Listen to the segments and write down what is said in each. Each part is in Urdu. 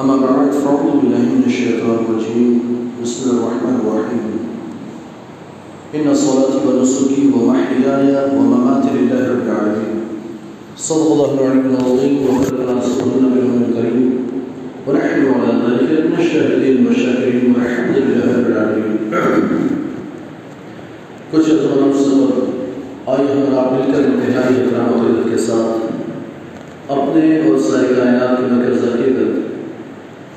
أما بعد، فأعوذ بالله من الشيطان الرجيم. بسم الله الرحمن الرحيم. إن صلاتي ونسكي ومحياي ومماتي لله رب العالمين. صدق الله العلي العظيم وخلقنا رسولنا بالهدى الكريم. ونحن على ذلك من الشاهدين والشاكرين والحمد لله رب العالمين. کچھ اعتبار صبر آئیے ہم آپ مل کر انتہائی احترام و عزت کے ساتھ اپنے اور ساری کائنات کی مکر حقیقت گمر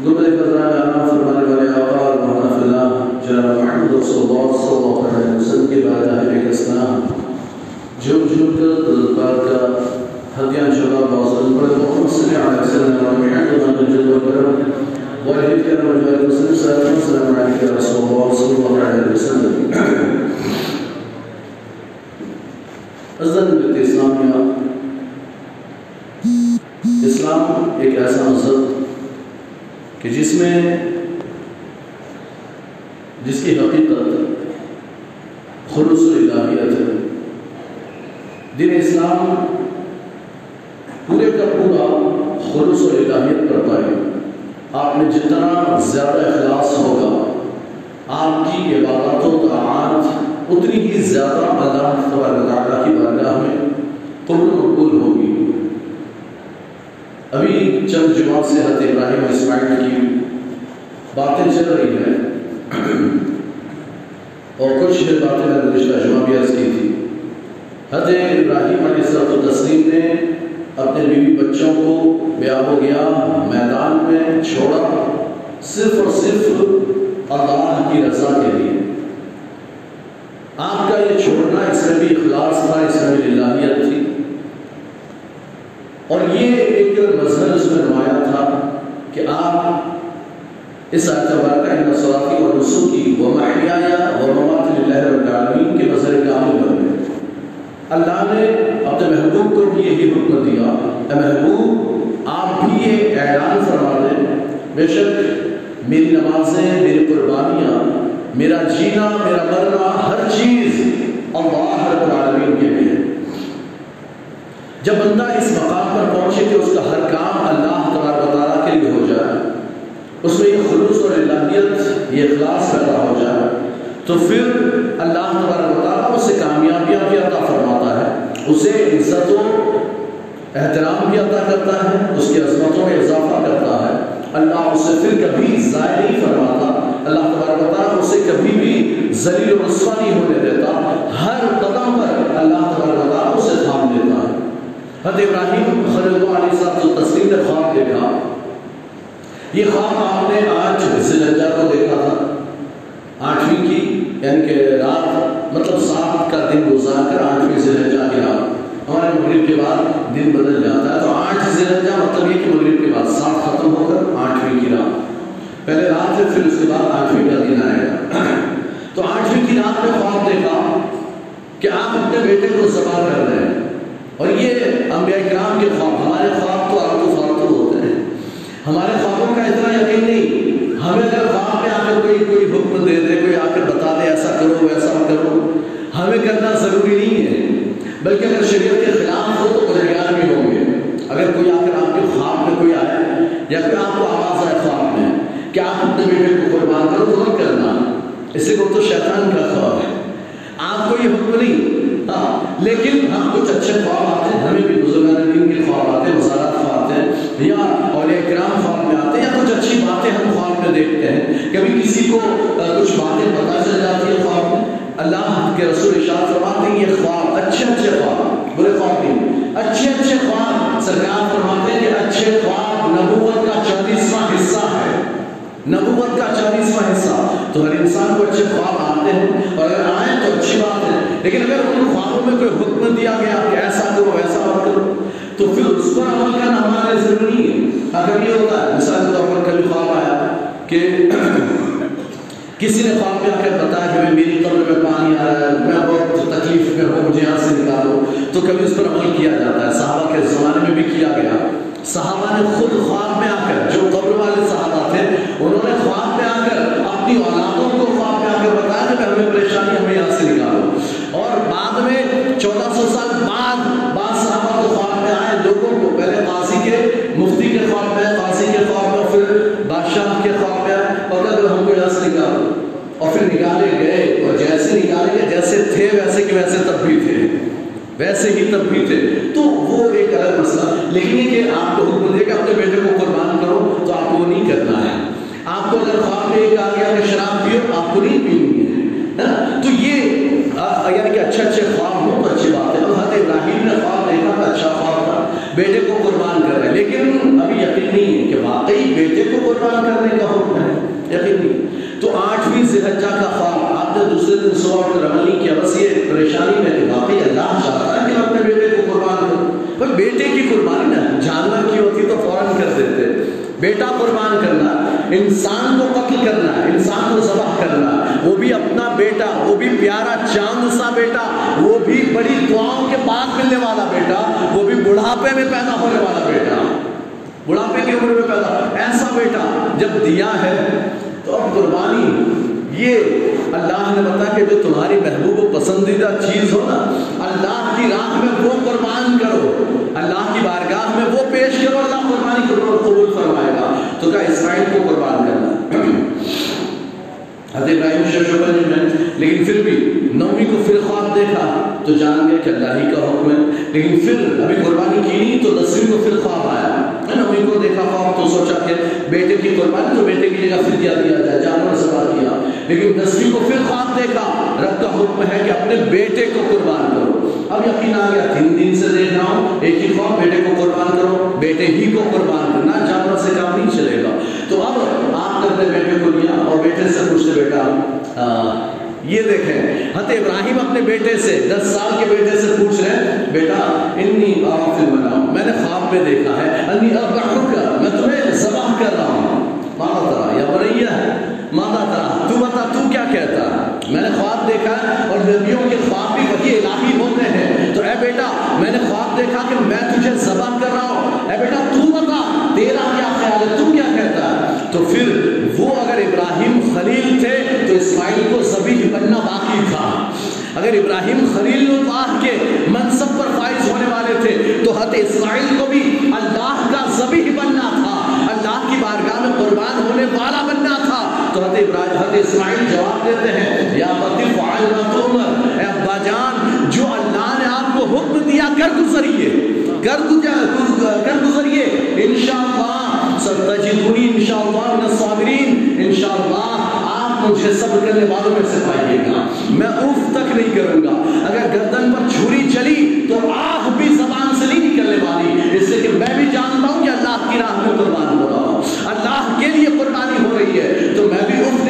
قدرہ میں آنا فرمانے والے آقا اور محمد فی جناب محمد رسول اللہ صلی اللہ علیہ وسلم کے بعد آئے اسلام جھوم جھوم کر تذکار کا ہدیان شباب باظلم پڑے محمد صلی اللہ علیہ وسلم اور محمد جل و کرم، والد کرم و جوال صلی اللہ علیہ رسول اللہ صلی اللہ علیہ وسلم ازل ملت اسلامیہ، اسلام ایک ایسا کہ جس میں جس کی حقیقت خلوص و الہیت ہے دین اسلام پورے کا پورا خلوص و الہیت کرتا ہے آپ میں جتنا زیادہ اخلاص ہوگا آپ کی عبادت و طاعات اتنی ہی زیادہ اللہ تبارک تعالیٰ کی بارگاہ میں قبول مقبول ہوگی ابھی چند جمعہ سے حضرت ابراہیم اسماعیل کی باتیں چل رہی ہیں اور کچھ باتیں میں نے گزشتہ جمعہ بھی عرض کی تھی۔ حضرت ابراہیم علیہ السلام و تسلیم نے اپنے بیوی بچوں کو بیاب و گیا میدان میں چھوڑا صرف اور صرف اللہ کی رضا کے لیے۔ آپ کا یہ چھوڑنا اس میں بھی اخلاص تھا اس میں بھی للہیت تھی۔ اور یہ ایک مظہر اس میں نمایاں تھا کہ آپ اس اعتبار کا ان صلاحی اور رسو و محیایا و ممات للہ رب العالمین کے مظہر کامل بن گئے۔ اللہ نے اپنے محبوب کو بھی یہی حکم دیا، اے محبوب، آپ بھی یہ اعلان فرما دیں۔ بے شک، میری نمازیں، میری قربانیاں، میرا جینا، میرا مرنا، ہر چیز اللہ رب العالمین کے لیے جب بندہ اس مقام پر پہنچے کہ اس کا ہر کام اللہ تعالیٰ کے لیے ہو جائے اس میں یہ خلوص اور الہیت یہ اخلاص پیدا ہو جائے۔ تو پھر اللہ تبارک تعالیٰ اسے کامیابیاں بھی عطا فرماتا ہے، اسے عزت و احترام بھی عطا کرتا ہے، اس کی عظمتوں میں اضافہ کرتا ہے۔ اللہ اسے پھر کبھی ضائع نہیں فرماتا، اللہ تبارک تعالیٰ اسے کبھی بھی ذلیل و رسوا نہیں ہونے دیتا۔ ہر قدم پر اللہ تبارک تعالیٰ اسے تھام دیتا ہے۔ حضرت ابراہیم خلیل اللہ علیہ السلام جو تسلیم نے خواب دیکھا۔ یہ خواب آپ نے آج ذلحجہ کو دیکھا تھا۔ آٹھویں کی یعنی کہ رات مطلب سات کا دن گزار کر آٹھویں ذلحجہ کی رات۔ ہمارے مغرب کے بعد دن بدل جاتا ہے۔ تو آٹھ ذلحجہ مطلب یہ کہ مغرب کے بعد سات ختم ہو کر آٹھویں کی رات۔ پہلے رات ہے پھر اس کے بعد آٹھویں کا دن آئے گا۔ تو آٹھویں کی رات میں خواب دیکھا کہ آپ اپنے بیٹے کو ذبح کر رہے ہیں۔ اور یہ انبیاء کرام کے خواب، ہمارے خواب تو آلتو فالتو ہوتے ہیں۔ ہمارے خوابوں کا اتنا یقین نہیں۔ ہمیں اگر خواب میں آ کر کوئی کوئی حکم دے دے، کوئی آ کر بتا دے، ایسا کرو، ویسا کرو۔ ہمیں کرنا ضروری نہیں ہے، بلکہ اگر شریعت کے خلاف ہو تو گنہگار بھی ہوں گے اگر کوئی آ کر آپ کے خواب میں کوئی آئے یا پھر آپ کو آواز آئے خواب میں کہ آپ اپنے بیٹے کو قربان کرو تو نہیں کرنا اسے کو تو شیطان کا خواب ہے آپ کو یہ حکم نہیں ہاں لیکن ہاں کچھ اچھے خواب آتے ہیں ہمیں بھی بزرگان دین کے خواب آتے ہیں وزارت خواب آتے ہیں یا اولیاء کرام خواب میں آتے ہیں یا کچھ اچھی باتیں ہم خواب میں دیکھتے ہیں کبھی کسی کو کچھ باتیں پتہ چل جاتی ہے خواب میں، اللہ کے رسول اشارت فرماتے ہیں، یہ خواب اچھے اچھے خواب، برے خواب نہیں، اچھے اچھے خواب سرکار فرماتے ہیں کہ اچھے خواب نبوت کا چالیسواں حصہ ہے۔ نبوت کا چالیسواں حصہ۔ تو ہر انسان کو اچھے خواب آتے ہیں اور اگر آئیں تو اچھی بات ہے، لیکن اگر ان خوابوں میں کوئی حکم دیا گیا کہ ایسا کرو، ایسا مت کرو، تو پھر اس پر عمل کرنا ہمارے ضروری ہے۔ اگر یہ ہوتا ہے، مثال کے طور پر کبھی خواب آیا کہ کسی نے خواب میں آ کر بتایا کہ میری قبر میں پانی آ رہا ہے، میں بہت تکلیف میں ہوں، مجھے یہاں سے نکالو۔ تو کبھی اس پر عمل کیا جاتا ہے؟ صحابہ کے زمانے میں بھی کیا گیا؟ صحابہ نے خود خواب میں آ کر، جو قبر والے صحابہ تھے، انہوں نے خواب میں آ کر اپنی اولادوں کو خواب میں آ کر بتایا کہ ہمیں پریشانی انسان کو قتل کرنا، انسان کو ذبح کرنا، وہ بھی اپنا بیٹا، وہ بھی پیارا چاند سا بیٹا، وہ بھی بڑی دعاؤں کے بعد ملنے والا بیٹا، وہ بھی بڑھاپے میں پیدا ہونے والا بیٹا۔ بڑھاپے کی عمر میں پیدا۔ ایسا بیٹا جب دیا ہے تو اب قربانی۔ یہ اللہ نے بتا کہ جو تمہاری محبوب و پسندیدہ چیز ہو نا، اللہ کی راہ میں وہ قربان کرو، اللہ کی بارگاہ میں وہ پیش کرو، اللہ قربانی کرو قبول فرمائے گا تو کیا اسرائیل کو قربان کرنا۔ حضرت ابراہیم ششوبن میں لیکن پھر بھی نومی کو پھر خواب دیکھا تو جان گئے کہ اللہ ہی کا حکم ہے۔ لیکن پھر ابھی قربانی کی نہیں تو دسویں کو پھر خواب آیا۔ نومی کو دیکھا، خواب تو سوچا کہ بیٹے کی قربانی تو بیٹے کی جگہ پھر دیا دیا جائے جانور سبا کیا۔ لیکن دسویں کو پھر خواب دیکھا۔ رب کا حکم ہے کہ اپنے بیٹے کو قربان کرو۔ اب یقین آ گیا، تین دن سے دیکھ رہا ہوں، ایک ہی خواب، بیٹے کو قربان کرو، بیٹے ہی کو قربان کرنا، جانور سے کام نہیں چلے گا۔ تو اب آپ نے اپنے بیٹے کو لیا اور بیٹے سے پوچھتے، بیٹا یہ دیکھیں، حضرت ابراہیم اپنے بیٹے سے، دس سال کے بیٹے سے پوچھ رہے ہیں، بیٹا، انی آفل بناؤ میں نے خواب میں دیکھا ہے، انی ابراہم کا میں تمہیں ذبح کر رہا ہوں۔ مانا ترا، یا بریا مانا ترا، تو بتا، تو کیا کہتا؟ ہے میں نے خواب دیکھا اور نبیوں کے خواب بھی وہی الہی ہوتے ہیں۔ تو اے بیٹا، میں نے خواب دیکھا کہ میں تجھے ذبح کر رہا ہوں۔ اے بیٹا، تو بتا، تیرا کیا خیال ہے؟ تو کیا کہتا ہے؟ تو پھر وہ اگر ابراہیم خلیل تھے تو اسماعیل کو زبی بننا باقی تھا۔ اگر ابراہیم خلیل اللہ کے منصب پر فائز ہوئے والے تھے تو حضرت اسماعیل کو بھی اللہ کا زبی بننا تھا اللہ کی بارگاہ میں قربان ہونے والا بننا تھا تو حضرت اسماعیل جواب دیتے ہیں، یا پتی فعال اے ابا جان، جو اللہ نے آپ کو حکم دیا، کر گزریے۔ کر کر گزریے۔ انشاءاللہ ستجدونی انشاءاللہ من الصابرین۔ انشاءاللہ، آپ مجھے صبر کرنے والوں میں سے پائیے گا۔ میں اف تک نہیں کروں گا۔ اگر گردن پر چھری چلی، تو آہ بھی زبان سے نہیں نکلنے والی۔ اس لیے کہ میں بھی جانتا ہوں کہ اللہ کی راہ میں قربان ہو رہا ہوں۔ اللہ کے لیے قربانی ہو رہی ہے۔ تو میں بھی اف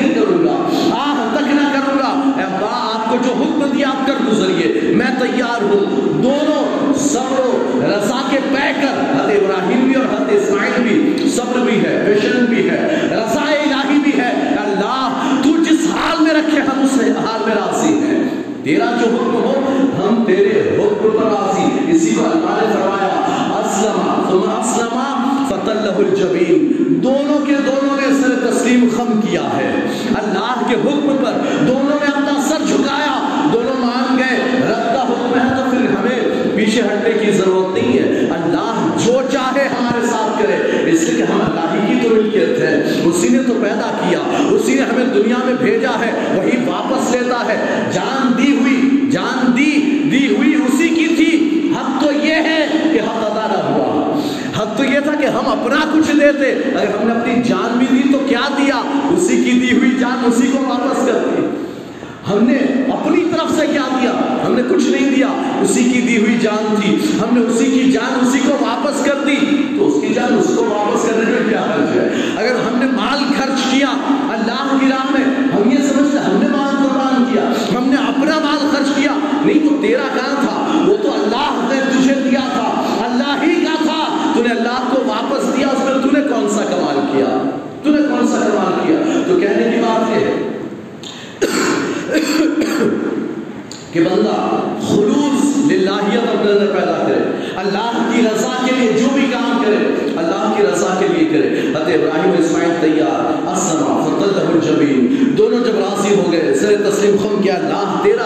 گزریے۔ میں تیار ہوں۔ دونوں صبر و رضا کے پہ کر۔ حضرت ابراہیم بھی اور حضرت اسماعیل بھی۔ صبر بھی ہے، پیشن بھی ہے۔ رضا الہی بھی ہے۔ اللہ، تو جس حال میں رکھے ہم اس حال میں راضی ہیں۔ تیرا جو حکم ہو، ہم تیرے حکم پر راضی اسی کو اللہ نے فرمایا اسلم ثم اسلم فتلہ الجبین۔ دونوں کے دونوں نے سر تسلیم خم کیا ہے۔ اللہ کے حکم پر دونوں کہ ہم اللہ ہی کی تو ملکیت ہے۔ اسی نے تو پیدا کیا، اسی نے ہمیں دنیا میں بھیجا ہے، وہی واپس لیتا ہے۔ جان دی ہوئی، جان دی دی ہوئی اسی کی تھی۔ حق تو یہ ہے کہ حق ادا نہ ہوا۔ حق تو یہ تھا کہ ہم اپنا کچھ دیتے۔ اگر ہم نے اپنی جان بھی دی تو کیا دیا؟ اسی کی دی ہوئی جان اسی کو واپس کر دی ہم نے اپنی طرف سے کیا دیا؟ ہم نے کچھ نہیں دیا۔ اسی کی دی ہوئی جان تھی۔ ہم نے اسی کی جان اسی کو واپس کر دی۔ تو اس کی جان اس کو واپس کرنے میں کیا حرج ہے؟ اگر ہم نے مال خرچ کیا اللہ کی راہ میں، ہم یہ سمجھتے ہم نے مال قربان کیا۔ ہم نے اپنا مال خرچ کیا۔ نہیں تو تیرا کہاں تھا وہ تو اللہ نے تجھے دیا تھا اللہ ہی کا تھا تو نے اللہ کو واپس دیا اس میں تو نے کون سا کمال کیا تو نے کون سا کمال کیا تو کہنے کی بات یہ ہے کہ بندہ خلوص للہیت اپنے اندر پیدا کرے اللہ کی رضا کے لیے جو بھی کام کرے، اللہ کی رضا کے لیے کرے۔ حضرت ابراہیم اسماعیل تیار اسما فتلہ الجبین۔ دونوں جب راضی ہو گئے، سر تسلیم خم کیا اللہ تیرا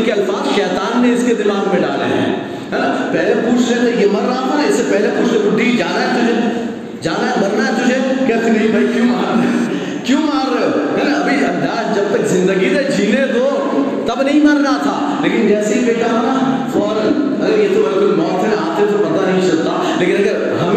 نبی کے الفاظ شیطان نے اس کے دماغ میں ڈالے ہیں پہلے پوچھ رہے تھے، یہ مر رہا تھا اس سے پہلے پوچھ رہے بڈھی جانا ہے تجھے؟ جانا ہے، مرنا ہے تجھے؟ کہتے نہیں بھائی، کیوں مار رہے ہیں؟ کیوں مار رہے ہو؟ ہے نا؟ ابھی انداز جب تک زندگی ہے جینے دو، تب نہیں مرنا تھا۔ لیکن جیسے ہی بیٹا ہونا فوراً، اگر یہ تو بالکل موت ہے، آتے تو پتہ نہیں چلتا۔ لیکن اگر ہم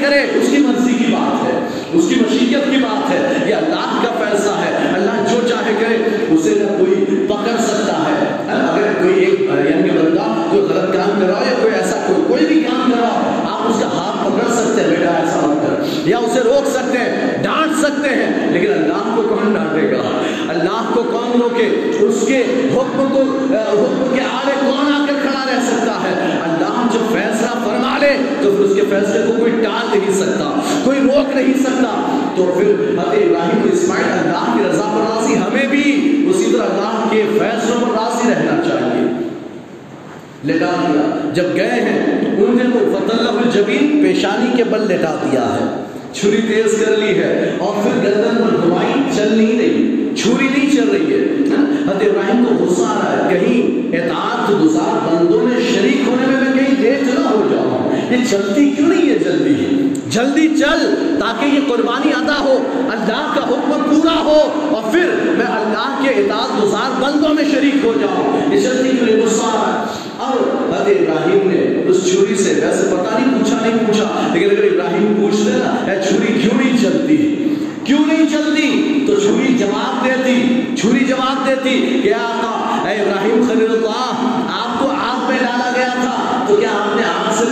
کرے، اس کی مرضی کی بات ہے، اس کی مشیت کی بات ہے، یہ اللہ کا فیصلہ ہے۔ اللہ جو چاہے کرے، اسے نہ کوئی پکڑ سکتا ہے۔ اگر کوئی ایک یعنی بندہ کوئی غلط کام کر رہا ہے، یا کوئی ایسا کوئی کوئی بھی کام کر رہا آپ اس کا ہاتھ پکڑ سکتے ہیں، بیٹا، ایسا مت کر۔ یا اسے روک سکتے ہیں، ڈانٹ سکتے ہیں، لیکن اللہ کو کون ڈانٹے گا؟ اللہ کو کون روکے؟ اس کے حکم کو، حکم کے تو پھر اس کے فیصلے کو کوئی ٹال نہیں سکتا، کوئی روک نہیں سکتا۔ تو پھر حضرت ابراہیم کو اسماعیل اللہ کی رضا پر راضی، ہمیں بھی اسی طرح اللہ کے فیصلوں پر راضی رہنا چاہیے۔ لٹا دیا۔ جب گئے ہیں تو انہیں تو فتح الجبین پیشانی کے بل لٹا دیا ہے۔ چھری تیز کر لی ہے اور پھر گردن پر دوائی چل نہیں رہی چھری نہیں چل رہی ہے۔ حضرت ابراہیم کو غصہ آ رہا ہے۔ کہیں اطاعت گزار بندوں میں شریک ہونے میں یہ چلتی کیوں نہیں ہے جلدی؟ جلدی چل تاکہ یہ قربانی ادا ہو، اللہ کا حکم پورا ہو اور پھر میں اللہ کے اطاعت گزار بندوں میں شریک ہو جاؤں۔ یہ جلدی کیوں نہیں؟ غصہ اور حضرت ابراہیم نے اس چھری سے ویسے پتہ نہیں پوچھا نہیں پوچھا، لیکن اگر ابراہیم پوچھ لے نا، اے چھری کیوں نہیں چلتی کیوں نہیں چلتی تو چھری جواب دیتی، چھری جواب دیتی کہ آقا، اے ابراہیم خلیل اللہ، آپ کو آگ میں ڈالا گیا تھا، تو کیا آپ نے آگ سے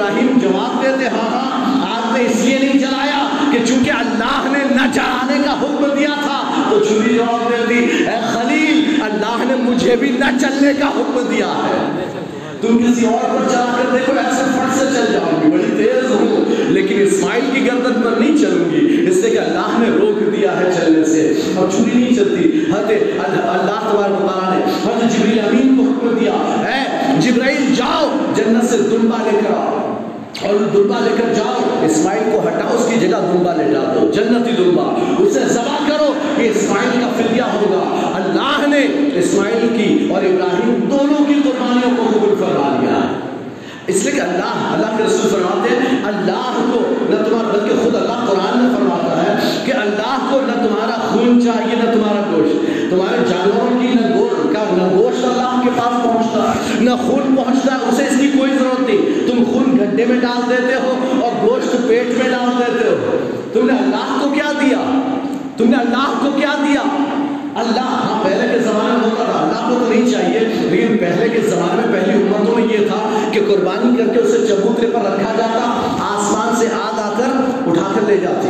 ابراہیم جواب دیتے ہاں ہاں آپ نے اس لیے نہیں جلایا کہ چونکہ اللہ نے نہ جلانے کا حکم دیا تھا، تو چھری جواب دے دی۔ اے خلیل، اللہ نے مجھے بھی نہ چلنے کا حکم دیا ہے۔ تم کسی اور پر چلا کر دیکھو، ایسے فٹ سے چل جاؤں گی، بڑی تیز ہوں۔ لیکن اسماعیل کی گردن پر نہیں چلوں گی، اس لیے کہ اللہ نے روک دیا ہے چلنے سے۔ اور چھری نہیں چلتی۔ حضرت اللہ تبارک تعالیٰ نے حضرت جبریل امین کو حکم دیا ہے جبریل، جاؤ، جنت سے دنبا لے کر آؤ۔ اور دنبا لے کر جاؤ۔ اسماعیل کو ہٹاؤ، اس کی جگہ دنبا لے جا دو۔ جنتی دنبا اسے ذبح کرو۔ کہ اسماعیل کا فدیہ ہوگا۔ اللہ نے اسماعیل کی اور ابراہیم دونوں کی قربانیوں کو قبول فرما لیا۔ اس لیے کہ اللہ اللہ کے رسول فرماتے ہیں، اللہ کو نہ تمہارا، بلکہ خود اللہ قرآن میں فرماتا ہے کہ اللہ کو نہ تمہارا خون چاہیے، نہ تمہارا گوشت۔ تمہارے جانوروں کی نہ گوشت کا، نہ گوشت اللہ کے پاس پہنچتا، نہ خون انڈے میں ڈال دیتے ہو اور گوشت پیٹ میں ڈال دیتے ہو۔ تم نے اللہ کو کیا دیا؟ تم نے اللہ کو کیا دیا؟ اللہ ہاں پہلے کے زمانے میں ہوتا تھا۔ اللہ کو تو نہیں چاہیے، لیکن پہلے کے زمانے میں پہلی امتوں میں یہ تھا کہ قربانی کر کے اسے چبوترے پر رکھا جاتا، آسمان سے آگ آ کر اٹھا کر لے جاتی،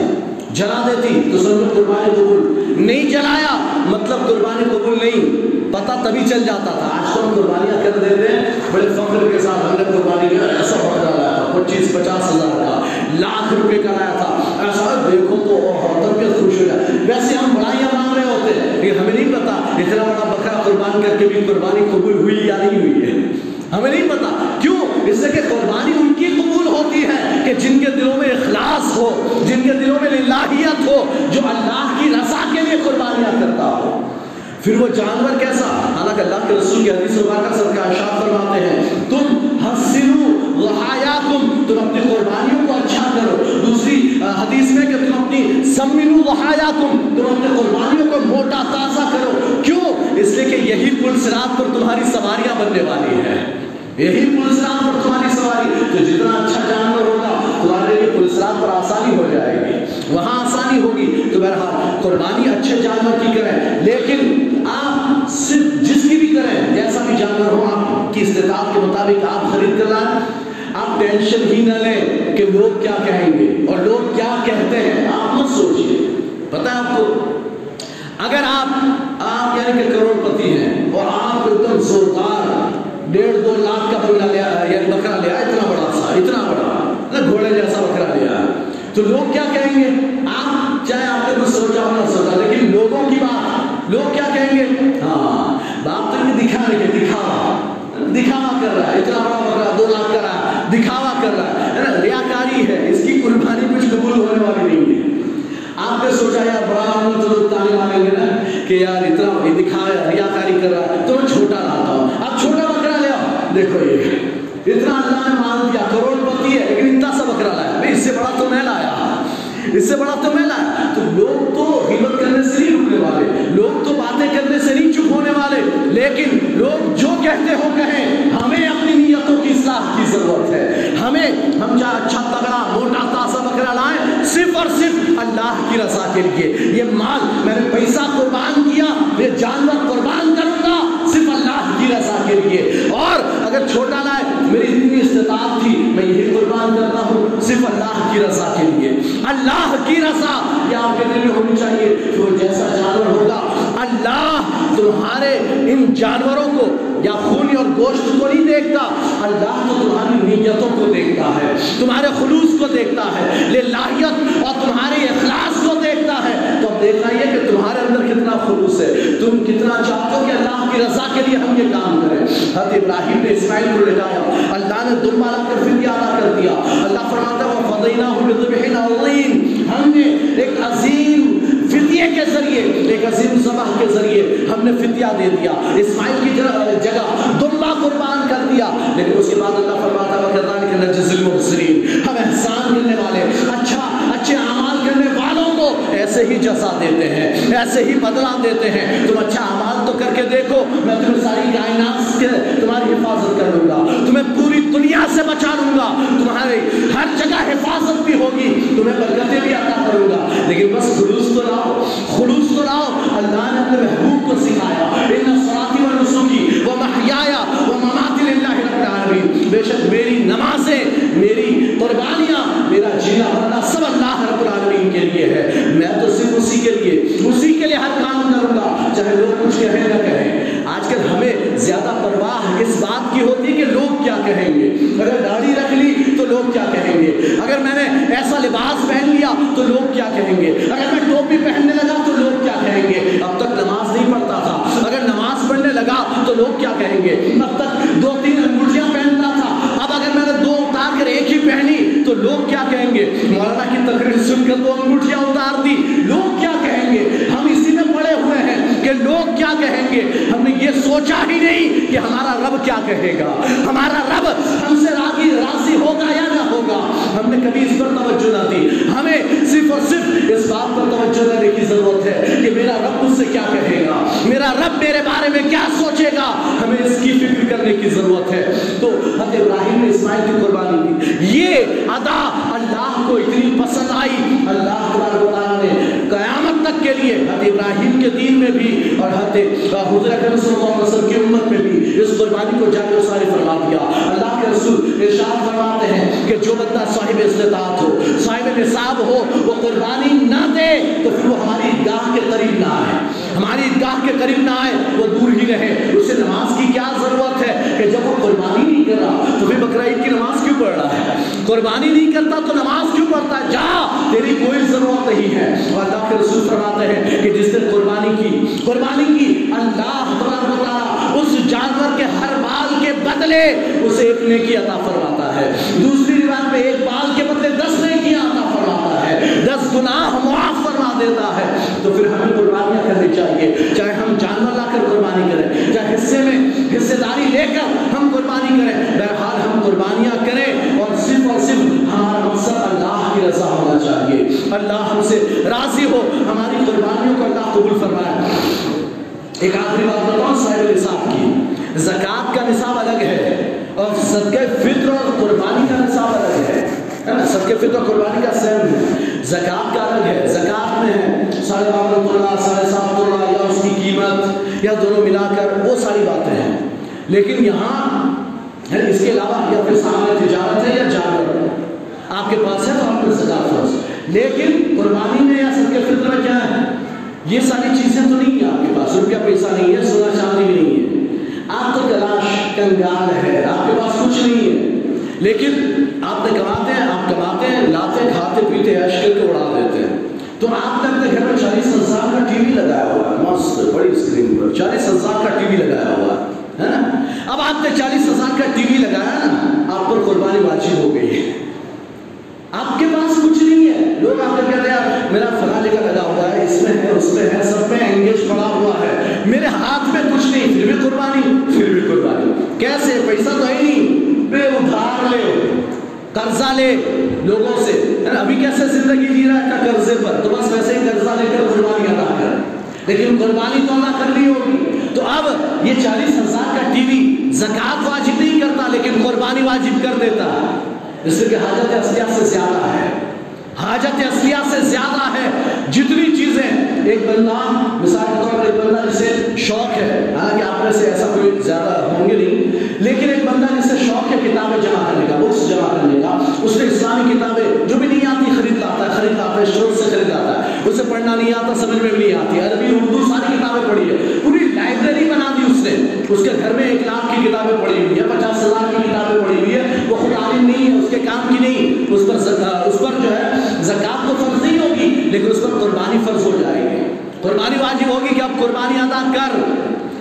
جلا دیتی۔ تو سمجھو، قربانی قبول۔ نہیں جلایا مطلب قربانی قبول نہیں، پتہ تبھی چل جاتا تھا۔ آج تو ہم قربانیاں کر دیتے ہیں، بڑے فخر کے ساتھ ہم نے قربانی کر پچیس پچاس ہزار کا، لاکھ روپے کا لایا تھا ایسا دیکھو تو طبیعت خوش ہو جائے ویسے ہم بڑائیاں مان رہے ہوتے ہیں، لیکن ہمیں نہیں پتا اتنا بڑا بکرا قربان کر کے بھی قربانی قبول ہوئی یا نہیں ہوئی ہے۔ ہمیں نہیں پتا۔ کیوں؟ اس سے کہ قربانی ان کی قبول ہوتی ہے کہ جن کے دلوں میں اخلاص ہو، جن کے دلوں میں للہیت ہو، جو اللہ کی رضا کے لیے قربانیاں کرتا ہو۔ پھر وہ جانور کیسا؟ حالانکہ اللہ کے رسول کی حدیث مبارکہ سرکار شاد فرماتے ہیں، تو تم تم اپنی قربانیوں کو اچھا کرو۔ دوسری حدیث میں کہ تم اپنی زمین وحایا تم تم اپنی قربانیوں کو موٹا تازہ کرو۔ کیوں؟ اس لیے کہ یہی پل سرات پر تمہاری سواریاں بننے والی ہیں۔ یہی پل سرات پر تمہاری سواری۔ تو جتنا اچھا جانور ہوگا، تمہارے لیے پل سرات پر آسانی ہو جائے گی۔ وہاں آسانی ہوگی۔ تو بہرحال، قربانی اچھے جانور کی کریں۔ لیکن آپ صرف جس کی بھی کریں، جیسا بھی جانور ہو، آپ کی استطاعت کے مطابق آپ آپ ٹینشن ہی نہ لیں کہ لوگ کیا کہیں گے اور لوگ کیا کہتے ہیں، آپ مت سوچیے۔ پتہ ہے آپ کو؟ اگر آپ آپ یعنی کہ کروڑ پتی ہیں اور آپ ایک دم زوردار ڈیڑھ دو لاکھ کا بنگلہ لیا یعنی بکرا لیا اتنا بڑا سا، اتنا بڑا نہ گھوڑے جیسا بکرا لیا تو لوگ کیا کہیں گے؟ آپ چاہے آپ نے کچھ سوچا ہو نہ سوچا، لیکن لوگوں کی بات، لوگ کیا کہیں گے؟ ہاں بات تو یہ دکھانے کے دکھاوا کر رہا ہے، اتنا بڑا بکرا دو لاکھ کا رہا ہے، دکھاوا کر رہا ہے نا؟ ریاکاری ہے، اس کی قربانی کچھ قبول ہونے والی نہیں ہے۔ آپ نے سوچا، یار بڑا ہوں تو تانے ماریں گے نا کہ یار، اتنا یہ دکھا ریاکاری کر رہا ہے، تو میں چھوٹا لاتا ہوں۔ آپ چھوٹا بکرا لے آؤ۔ دیکھو یہ، اتنا اللہ نے مان دیا کروڑ پتی ہے، لیکن اتنا سا بکرا لایا۔ بھائی اس سے بڑا تو میں لایا۔ اس سے بڑا تو میں لایا۔ تو لوگ تو ہمت کرنے سے نہیں رکنے والے لوگ تو باتیں کرنے سے نہیں چپ ہونے والے، لیکن لوگ جو کہتے ہو کہیں، ہمیں اپنی نیتوں کی اصلاح کی ضرورت ہے۔ ہمیں ہم چاہے اچھا تگڑا، موٹا تازہ بکرا لائیں، صرف اور صرف اللہ کی رضا کے لیے۔ یہ مال میں نے پیسہ قربان کیا یہ جانور قربان کروں گا صرف اللہ کی رضا کے لیے۔ اور اگر چھوٹا لائے، میری اتنی استطاعت تھی، میں یہی قربان کرتا ہوں، صرف اللہ کی رضا کے لیے۔ اللہ کی رضا یہ آپ کے دل میں ہونی چاہیے کہ وہ جیسا جانور ہوگا اللہ تمہارے ان جانوروں کو یا خون اور گوشت کو نہیں دیکھتا، اللہ تو تمہاری نیتوں کو دیکھتا ہے، تمہارے خلوص کو دیکھتا ہے، للہیت اور تمہارے اخلاص کو دیکھتا ہے۔ تو اب دیکھنا یہ کہ تمہارے اندر کتنا خلوص ہے۔ تم کتنا چاہتے ہو کہ اللہ کی رضا کے لیے ہم یہ کام کریں۔ حضرت ابراہیم نے اسماعیل کو لٹایا۔ اللہ نے دم لا کر فدیہ ادا کر دیا۔ اللہ فرماتا ہے، وَفَضَيْنَاهُ بِذُبْحٍ عَظِيمٍ۔ ہم نے ایک عظیم فدیے کے ذریعے، ایک عظیم ذبح کے ذریعے ہم نے فدیہ دے دیا۔ اسماعیل کی جگہ دمبا قربان کر دیا۔ لیکن اس کے بعد اللہ فرماتا ہے وَكَذَلِكَ نَجْزِي الْمُحْسِنِينَ۔ ہم احسان ملنے والے اچھا اچھے اعمال کرنے والوں کو ایسے ہی جزا دیتے ہیں، ایسے ہی بدلہ دیتے ہیں۔ تم اچھا اعمال تو کر کے دیکھو، میں تمہیں ساری کائنات سے تمہاری حفاظت کر لوں گا۔ تمہیں پوری دنیا سے بچا لوں گا۔ تمہارے ہر جگہ حفاظت بھی ہوگی تمہیں برکتیں بھی عطا کروں گا لیکن بس خلوص تو لاؤ خلوص تو لاؤ اللہ نے اپنے محبوب کو سکھایا ان صلاتی و نسخی و محیایا و مماتی للہ رب العالمین بے شک میری نمازیں میری قربانیاں میرا جینا مرنا سب اللہ رب العالمین کے لیے ہے۔ میں تو صرف اسی کے لیے، اسی کے لیے ہر کام کروں گا۔ چاہے لوگ کچھ کہیں نہ کہیں۔ آج کل ہمیں زیادہ پرواہ اس بات کی ہوتی ہے کہ لوگ کیا کہیں گے۔ اگر داڑھی رکھ لی تو لوگ کیا کہیں گے۔ اگر میں نے ایسا لباس پہن لیا تو لوگ کیا کہیں گے۔ سن کر دو انگوٹھیاں اتار دی۔ لوگ کیا کہیں گے؟ ہم اسی میں پڑے ہوئے ہیں کہ لوگ کیا کہیں گے؟ ہم نے یہ سوچا ہی نہیں کہ ہمارا رب کیا کہے گا۔ ہمارا رب ہم سے راضی راضی ہوگا یا نہ ہوگا؟ ہم نے کبھی اس پر توجہ نہ دی۔ ہمیں صرف اور صرف اس بات پر توجہ دینے کی ضرورت ہے کہ میرا رب مجھ سے کیا کہے گا؟ میرا رب میرے بارے میں کیا سوچے گا؟ ہمیں اس کی فکر کرنے کی ضرورت ہے۔ تو حضرت ابراہیم نے اسماعیل کی قربانی دی۔ یہ ادا کو اتنی پسند آئی، اللہ تبارک و تعالیٰ نے، قیامت تک کے لیے حضرت ابراہیم کے دین میں بھی اور حضرت حضور اکرم صلی اللہ علیہ وسلم کی امت میں بھی اس قربانی کو جاری و ساری فرما دیا۔ اللہ کے رسول ارشاد فرماتے ہیں کہ جو بندہ صاحب استطاعت ہو، صاحب نصاب ہو، وہ قربانی نہ دے تو پھر وہ ہماری عیدگاہ کے قریب نہ آئے۔ ہماری عیدگاہ کے قریب نہ آئے، وہ دور ہی رہے اسے نماز کی کیا ضرورت ہے کہ جب وہ قربانی نہیں کر رہا تو پھر بقرہ عید کی نماز کیوں پڑھ رہا ہے قربانی نہیں کرتا تو نماز کیوں پڑھتا ہے؟ جا، تیری کوئی ضرورت نہیں ہے۔ اور اللہ کے رسول فرماتے ہیں کہ جس نے قربانی کی قربانی کی، اللہ تبارک اس جانور کے ہر بال کے بدلے اسے ایک نیکی عطا فرماتا ہے۔ دوسری روایت میں ایک بال کے بدلے دس نیکیاں عطا فرماتا ہے۔ دس گناہ معاف فرما دیتا ہے۔ تو پھر ہمیں قربانیاں کرنی چاہیے۔ چاہے ہم جانور لا کر قربانی کریں، چاہے حصے میں حصے داری لے کر ہم قربانی کریں راضی ہو، ہماری قربانیوں کو اللہ قبول فرمائے۔ ایک آخری بات بتاؤں صاحب نصاب کی۔ زکوٰۃ کا نصاب الگ ہے اور صدقہ فطر اور قربانی کا نصاب الگ ہے۔ صدقہ فطر اور قربانی کا سیم ہے۔ زکوٰۃ کا الگ ہے۔ زکوٰۃ میں ہے ساڑھے بارہ تولا ساڑھے سات تولا یا اس کی قیمت، یا دونوں ملا کر، وہ ساری باتیں ہیں۔ لیکن یہاں اس کے علاوہ یا پھر سامنے تجارت ہے یا جانور۔ آپ کے پاس ہے تو آپ کو زکات فرض۔ ہے لیکن قربانی میں یا صدقہ فطر میں کیا ہے؟ یہ ساری چیزیں تو نہیں ہیں آپ کے پاس روپیہ پیسہ نہیں ہے، سونا چاندی بھی نہیں ہے۔ آپ تو تلاش کنگال ہے، آپ کے پاس کچھ نہیں ہے۔ لیکن آپ نے کماتے ہیں، آپ کماتے ہیں، لاتے، کھاتے، پیتے ہیں اشکل کے اڑا دیتے ہیں۔ تو آپ نے اپنے گھر میں چالیس ہزار کا ٹی وی لگایا ہوا ہے۔ مست، بڑی اسکرین پر۔ چالیس ہزار کا ٹی وی لگایا ہوا ہے اب آپ نے چالیس ہزار کا ٹی وی لگایا نا، آپ پر قربانی واجب ہو گئی ہے۔ آپ کے پاس کچھ نہیں ہے۔ لوگ آپ کو کہتے ہیں، میرا فلاں جگہ لگا ہوا ہے، اس میں ہے، اس میں ہے، سب میں انگیج پڑا ہوا ہے۔ میرے ہاتھ میں کچھ نہیں، پھر بھی قربانی، پھر بھی قربانی۔ کیسے؟ پیسہ تو ہے نہیں۔ بے ادھار لے قرضہ لے لوگوں سے۔ ابھی کیسے زندگی جی رہا ہے قرضے پر؟ تو بس ویسے ہی قرضہ لے کر قربانی ادا کر۔ لیکن قربانی تو ادا کرنی ہوگی۔ تو اب یہ چالیس ہزار کا ٹی وی زکات واجب نہیں کرتا، لیکن قربانی واجب کر دیتا۔ اس لیے کہ حاجت اصلیہ سے زیادہ ہے۔ حاجت اصلیہ سے زیادہ ہے۔ جتنی چیزیں ایک بندہ، مثال کے طور پر ایک بندہ جسے شوق ہے، حالانکہ آپ میں سے ایسا کوئی زیادہ ہوں گے نہیں، لیکن ایک بندہ جسے شوق ہے کتابیں جمع کرنے کا بکس جمع کرنے کا، اس نے اسلامی کتابیں جو بھی نہیں آتی خرید لاتا ہے، خرید لاتا ہے شوق سے خرید لاتا ہے، اسے پڑھنا نہیں آتا، سمجھ میں بھی نہیں آتی، عربی، اردو، ساری کتابیں پڑھی ہے۔ پوری لائبریری بنا دی اس نے۔ اس کے گھر میں ایک لاکھ کی کتابیں پڑھی ہوئی ہے پچاس ہزار کی کتابیں پڑھی ہوئی ہے وہ عالم نہیں ہے، اس کے کام کی نہیں، اس پر اس پر جو ہے زکات تو فرض نہیں ہوگی، لیکن اس پر قربانی فرض ہو جائے گی۔ قربانی واجب ہوگی کہ اب قربانی ادا کر۔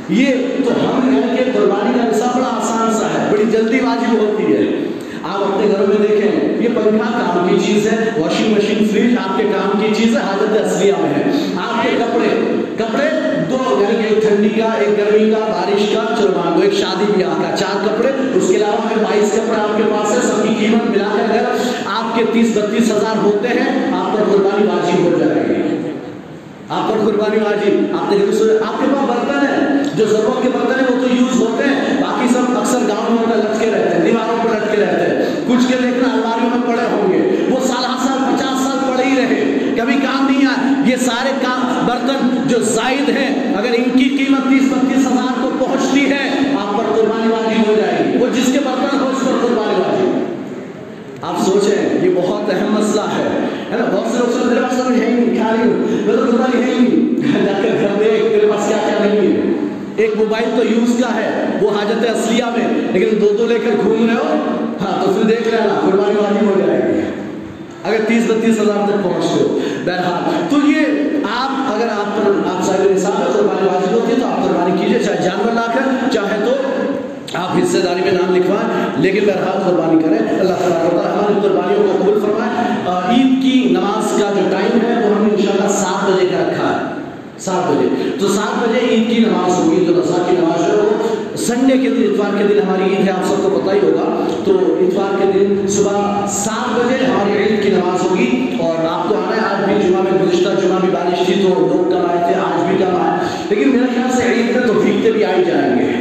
یہ تو ہم کہیں کے قربانی کا حصہ بڑا آسان سا ہے، بڑی جلدی واجب ہوتی ہے۔ آپ اپنے گھروں میں دیکھیں، یہ پنکھا کام کی چیز ہے واشنگ مشین فریج آپ کے کام کی چیز ہے، حاجت اصلیہ میں ہے۔ آپ کے کپڑے کپڑے دو یعنی کہ ایک ٹھنڈی کا، ایک گرمی کا، بارش کا چلو مان لو ایک شادی بیاہ کا۔ چار کپڑے، اس کے علاوہ میں بائیس کپڑے آپ کے پاس ہے، سب کی قیمت ملا کر اگر آپ کے تیس، بتیس ہزار ہوتے ہیں، آپ پر قربانی واجب ہو جائے گی۔ آپ پر قربانی واجب آپ نے آپ کے پاس برتن ہے جو ضرورت کے برتن ہیں، وہ تو یوز ہوتے ہیں۔ باقی سب اکثر گاؤں میں لٹکے رہتے ہیں، دیواروں پر لٹکے رہتے ہیں۔ کچھ کے دیکھنا الماریوں میں پڑے ہوں گے۔ وہ سال ہر سال پچاس سال پڑے ہی رہے۔ کبھی کام نہیں آئے یہ سارے کام برتن جو زائد ہیں، اگر ان کی قیمت تیس بتیس ہزار کو پہنچتی ہے، آپ پر قربانی واجب ہو جائے گی۔ وہ جس کے برتن ہو، اس پر قربانی واجب آپ سوچیں، یہ بہت اہم مسئلہ ہے۔ ہے نا؟ بہت سے لوگ سوچتے میرے پاس ہے ہی نہیں کھا رہی ہوں میں تو قربانی ہے ہی نہیں۔ جا کر گھر دیکھ میرے پاس کیا کیا نہیں ہے۔ ایک موبائل تو یوز کا ہے، وہ حاجت اصلیہ میں، لیکن دو دو لے کر گھوم رہے ہو ہاں تو پھر دیکھ لینا قربانی واجب ہو جائے گی۔ اگر تیس بتیس ہزار تک پہنچتے ہو بہرحال۔ تو یہ آپ، اگر آپ پر، آپ صاحب نصاب ہے، قربانی واجب ہوتی ہے تو آپ قربانی کیجیے چاہے جانور لا کر چاہے تو آپ حصے داری میں نام لکھوائیں، لیکن بہرحال قربانی کریں۔ اللہ تعالیٰ کرتا ہے ہماری قربانیوں کو قبول فرمائیں۔ عید کی نماز کا جو ٹائم ہے، وہ ہم نے انشاءاللہ سات بجے کا رکھا ہے۔ سات بجے۔ تو سات بجے عید کی نماز ہوگی، تو رضا کی نماز جو ہے سنڈے کے دن، اتوار کے دن ہماری عید ہے، آپ سب کو پتہ ہی ہوگا۔ تو اتوار کے دن صبح سات بجے ہماری عید کی نماز ہوگی اور آپ کو آنا ہے۔ آج بھی جمعہ میں گزشتہ جمعہ بھی بارش تھی تو لوگ کم آئے تھے؟ آج بھی کم آئے؟ لیکن میرے خیال سے عید میں تو بھیگتے بھی آئی جائیں گے۔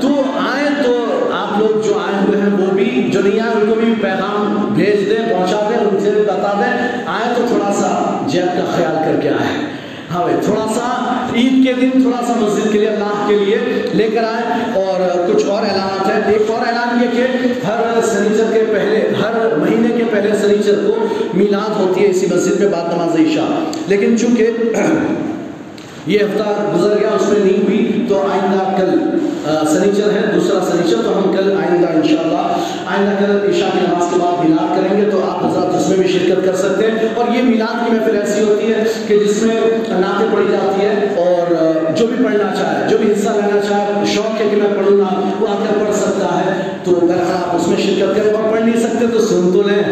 تو آئیں تو آپ لوگ جو آئے ہوئے ہیں وہ بھی جو نہیں آئے ان کو بھی پیغام بھیج دیں، پہنچا دیں، ان سے بتا دیں۔ آئے تو تھوڑا سا جیب کا خیال کر کے آئے ہاں بھائی، تھوڑا سا عید کے دن تھوڑا سا مسجد کے لیے، اللہ کے لیے لے کر آئے اور کچھ اور اعلانات ہیں۔ ایک اور اعلان یہ کہ ہر سنیچر کے پہلے، ہر مہینے کے پہلے سنیچر کو میلاد ہوتی ہے اسی مسجد میں بعد نماز عشاء۔ لیکن چونکہ یہ ہفتہ گزر گیا، اس میں نہیں ہوئی، تو آئندہ کل سنیچر ہے، دوسرا سنیچر تو ہم کل آئندہ انشاءاللہ، آئندہ کل عشاء کی نماز کے بعد میلاد کریں گے تو آپ حضرات اس میں بھی شرکت کر سکتے ہیں۔ اور یہ میلاد کی محفل ایسی ہوتی ہے کہ جس میں نعتیں پڑھی جاتی ہے اور جو بھی پڑھنا چاہے، جو بھی حصہ لینا چاہے، شوق ہے کہ میں پڑھوں گا وہ آ کر پڑھ سکتا ہے۔ تو اگر آپ اس میں شرکت کریں اور پڑھ نہیں سکتے تو سن تو لیں۔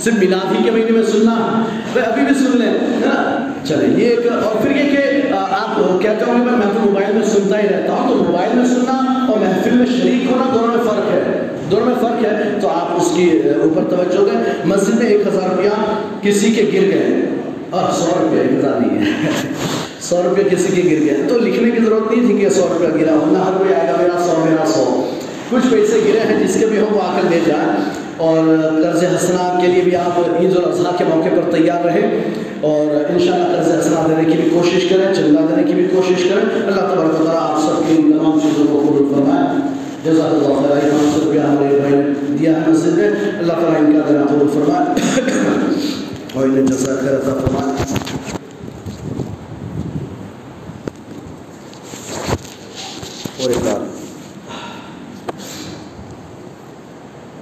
صرف میلاد ہی کے مہینے میں سننا۔ ابھی بھی سن لیں چلے یہ ایک اور پھر یہ کہ آپ کہتے ہوں گے میں تو موبائل میں سنتا ہی رہتا ہوں، تو موبائل میں سننا اور محفل میں شریک ہونا دونوں میں فرق ہے۔ دونوں میں فرق ہے۔ تو آپ اس کی اوپر توجہ دیں۔ مسجد میں ایک ہزار روپیہ کسی کے گر گئے۔ اور سو روپیہ، ایک ہزار نہیں ہے۔ سو روپیہ کسی کے گر گیا تو لکھنے کی ضرورت نہیں تھی کہ سو روپیہ گرا ہو، نہ ہر کوئی آئے گا، میرا سو میرا سو۔ کچھ پیسے گرے ہیں، جس کے بھی ہم وہ آ کر لے جائیں۔ اور قرض حسنات کے لیے بھی آپ عید الاضحیٰ کے موقع پر تیار رہیں اور انشاءاللہ قرض حسنات دینے کی بھی کوشش کریں، چندہ دینے کی بھی کوشش کریں۔ اللہ تبارک تعالیٰ آپ سب کی تمام چیزوں کو قبول فرمائیں جزاک اللہ تعالیٰ پانچ سو روپیہ ہمارے بھائی دیا ہے مسجد میں اللہ تعالیٰ ان کا دینا قبول فرمائے۔ اور انہیں جزاک عطا فرمائے۔ اور ایک بار